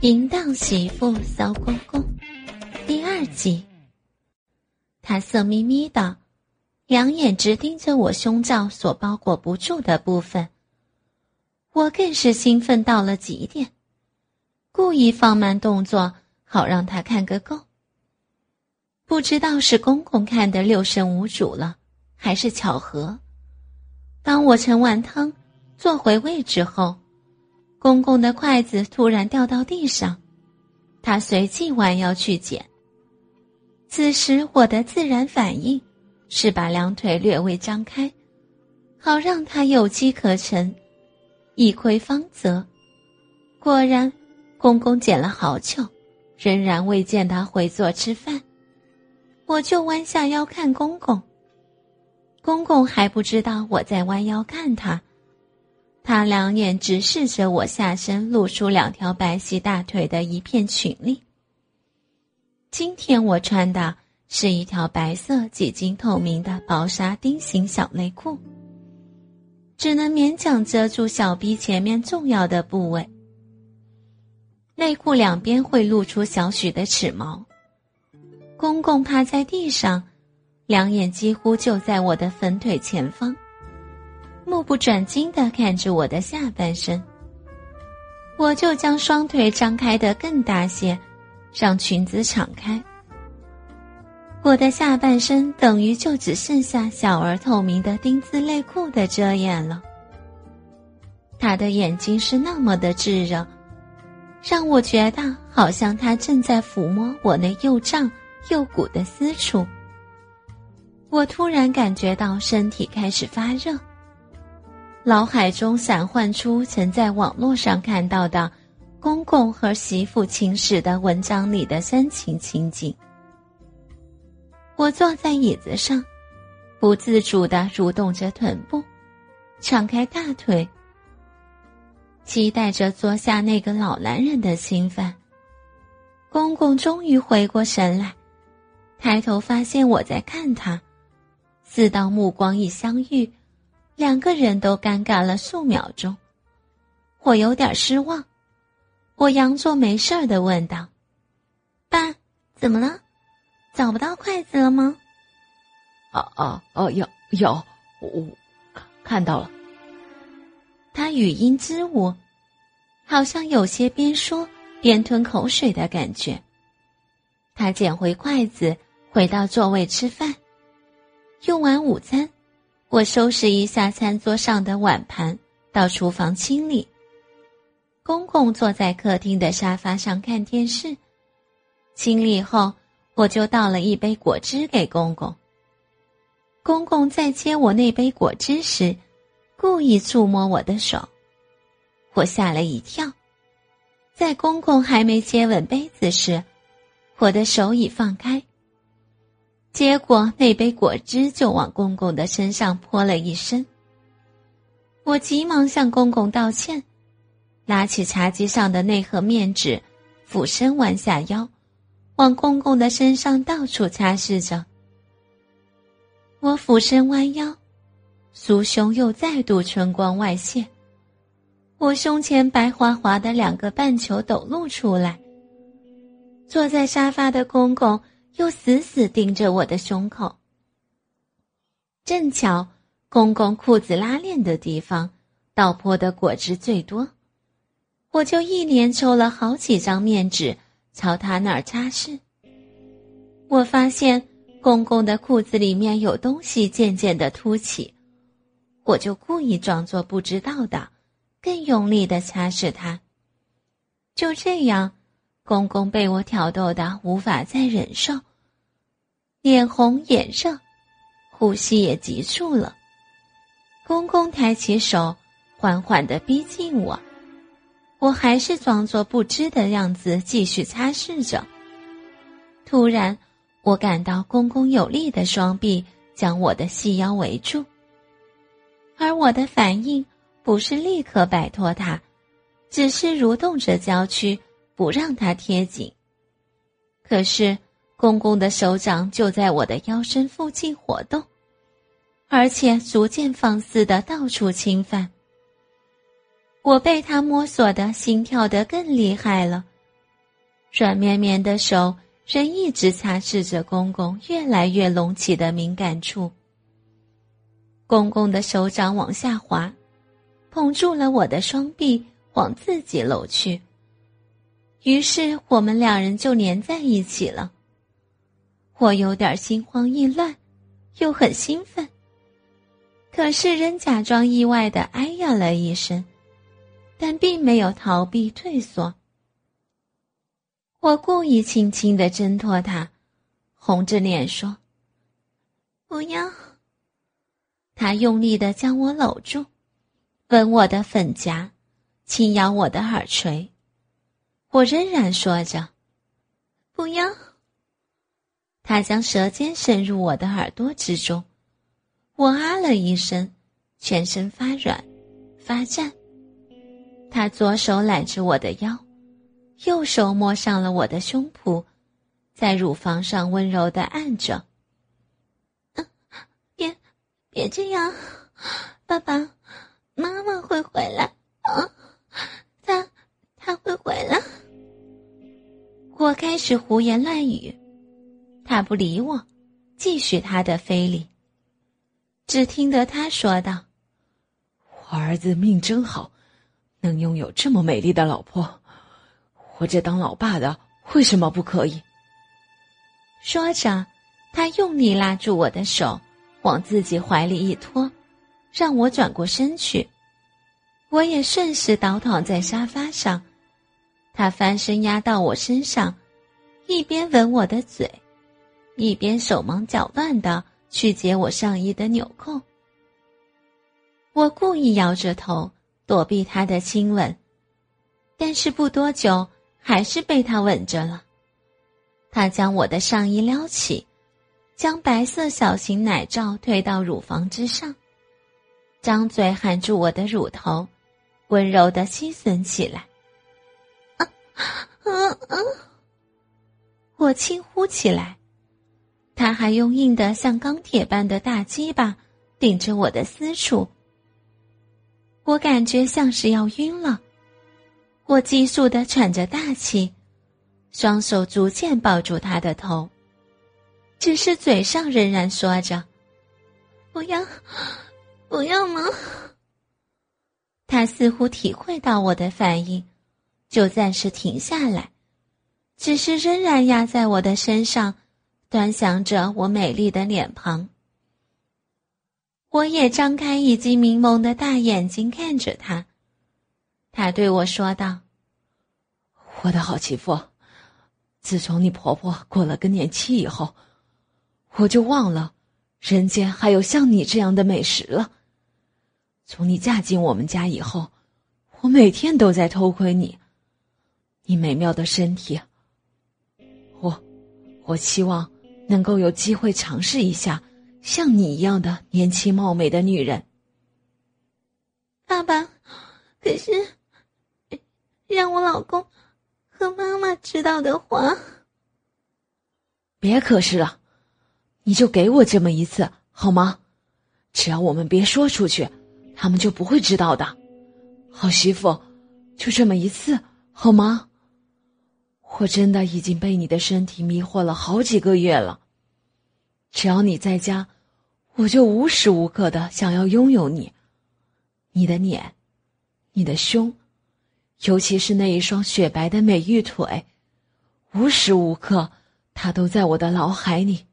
淫荡媳妇骚公公，第二集。他色眯眯的，两眼直盯着我胸罩所包裹不住的部分。我更是兴奋到了极点，故意放慢动作，好让他看个够。不知道是公公看得六神无主了，还是巧合。当我盛完汤，坐回位置后。公公的筷子突然掉到地上，他随即弯腰去捡。此时我的自然反应是把两腿略微张开，好让他有机可乘，一窥方泽。果然，公公捡了好久，仍然未见他回座吃饭。我就弯下腰看公公，公公还不知道我在弯腰看他。他两眼直视着我下身露出两条白皙大腿的一片裙里。今天我穿的是一条白色几近透明的薄纱丁形小内裤，只能勉强遮住小臂前面重要的部位。内裤两边会露出小许的齿毛。公公趴在地上，两眼几乎就在我的粉腿前方。目不转睛的看着我的下半身，我就将双腿张开的更大些，让裙子敞开。我的下半身等于就只剩下小而透明的丁字内裤的遮掩了。他的眼睛是那么的炙热，让我觉得好像他正在抚摸我那又胀又鼓的私处。我突然感觉到身体开始发热。脑海中闪幻出曾在网络上看到的公公和媳妇情史的文章里的煽情情景。我坐在椅子上，不自主的蠕动着臀部，敞开大腿，期待着坐下那个老男人的侵犯。公公终于回过神来，抬头发现我在看他，四道目光一相遇。两个人都尴尬了数秒钟，我有点失望。我佯作没事儿的问道：“爸，怎么了？找不到筷子了吗？”“哦哦哦，有有，我看到了。”他语音支吾，好像有些边说边吞口水的感觉。他捡回筷子，回到座位吃饭，用完午餐。我收拾一下餐桌上的碗盘，到厨房清理。公公坐在客厅的沙发上看电视。清理后，我就倒了一杯果汁给公公。公公在接我那杯果汁时，故意触摸我的手，我吓了一跳。在公公还没接吻杯子时，我的手已放开。结果那杯果汁就往公公的身上泼了一身。我急忙向公公道歉，拿起茶几上的那盒面纸，俯身弯下腰，往公公的身上到处擦拭着。我俯身弯腰，酥胸又再度春光外泄，我胸前白滑滑的两个半球抖露出来。坐在沙发的公公。又死死盯着我的胸口。正巧公公裤子拉链的地方倒泼的果汁最多，我就一连抽了好几张面纸朝他那儿擦拭。我发现公公的裤子里面有东西渐渐的凸起，我就故意装作不知道的，更用力的擦拭他。就这样，公公被我挑逗的无法再忍受。脸红眼热，呼吸也急促了。公公抬起手，缓缓的逼近我，我还是装作不知的样子，继续擦拭着。突然，我感到公公有力的双臂将我的细腰围住，而我的反应不是立刻摆脱他，只是蠕动着娇躯，不让他贴紧。可是。公公的手掌就在我的腰身附近活动，而且逐渐放肆的到处侵犯。我被他摸索的心跳得更厉害了，软绵绵的手仍一直擦拭着公公越来越隆起的敏感处。公公的手掌往下滑，捧住了我的双臂，往自己搂去。于是我们两人就粘在一起了。我有点心慌意乱，又很兴奋。可是仍假装意外的哎呀了一声，但并没有逃避退缩。我故意轻轻的挣脱他，红着脸说：“不要。”他用力的将我搂住，吻我的粉颊，轻咬我的耳垂。我仍然说着：“不要。”他将舌尖伸入我的耳朵之中，我啊了一声，全身发软、发颤。他左手揽着我的腰，右手摸上了我的胸脯，在乳房上温柔的按着。别，别这样，爸爸妈妈会回来啊！他他会回来。我开始胡言乱语。他不理我，继续他的非礼。只听得他说道：“我儿子命真好，能拥有这么美丽的老婆。我这当老爸的为什么不可以？”说着，他用力拉住我的手，往自己怀里一拖，让我转过身去。我也顺势倒躺在沙发上，他翻身压到我身上，一边吻我的嘴。一边手忙脚乱的去解我上衣的纽扣，我故意摇着头躲避他的亲吻，但是不多久还是被他吻着了。他将我的上衣撩起，将白色小型奶罩推到乳房之上，张嘴含住我的乳头，温柔的吸吮起来。啊啊啊！我轻呼起来。他还用硬的像钢铁般的大鸡巴顶着我的私处，我感觉像是要晕了。我急速的喘着大气，双手逐渐抱住他的头，只是嘴上仍然说着：“不要，不要吗？”他似乎体会到我的反应，就暂时停下来，只是仍然压在我的身上。端详着我美丽的脸庞，我也张开已经明蒙的大眼睛看着他。他对我说道：“我的好媳妇，自从你婆婆过了更年期以后，我就忘了人间还有像你这样的美食了。从你嫁进我们家以后，我每天都在偷窥你，你美妙的身体。我，我希望。”能够有机会尝试一下像你一样的年轻貌美的女人，爸爸，可是让我老公和妈妈知道的话，别可是了，你就给我这么一次好吗？只要我们别说出去，他们就不会知道的。好媳妇，就这么一次好吗？我真的已经被你的身体迷惑了好几个月了。只要你在家，我就无时无刻的想要拥有你，你的脸，你的胸，尤其是那一双雪白的美玉腿，无时无刻，它都在我的脑海里。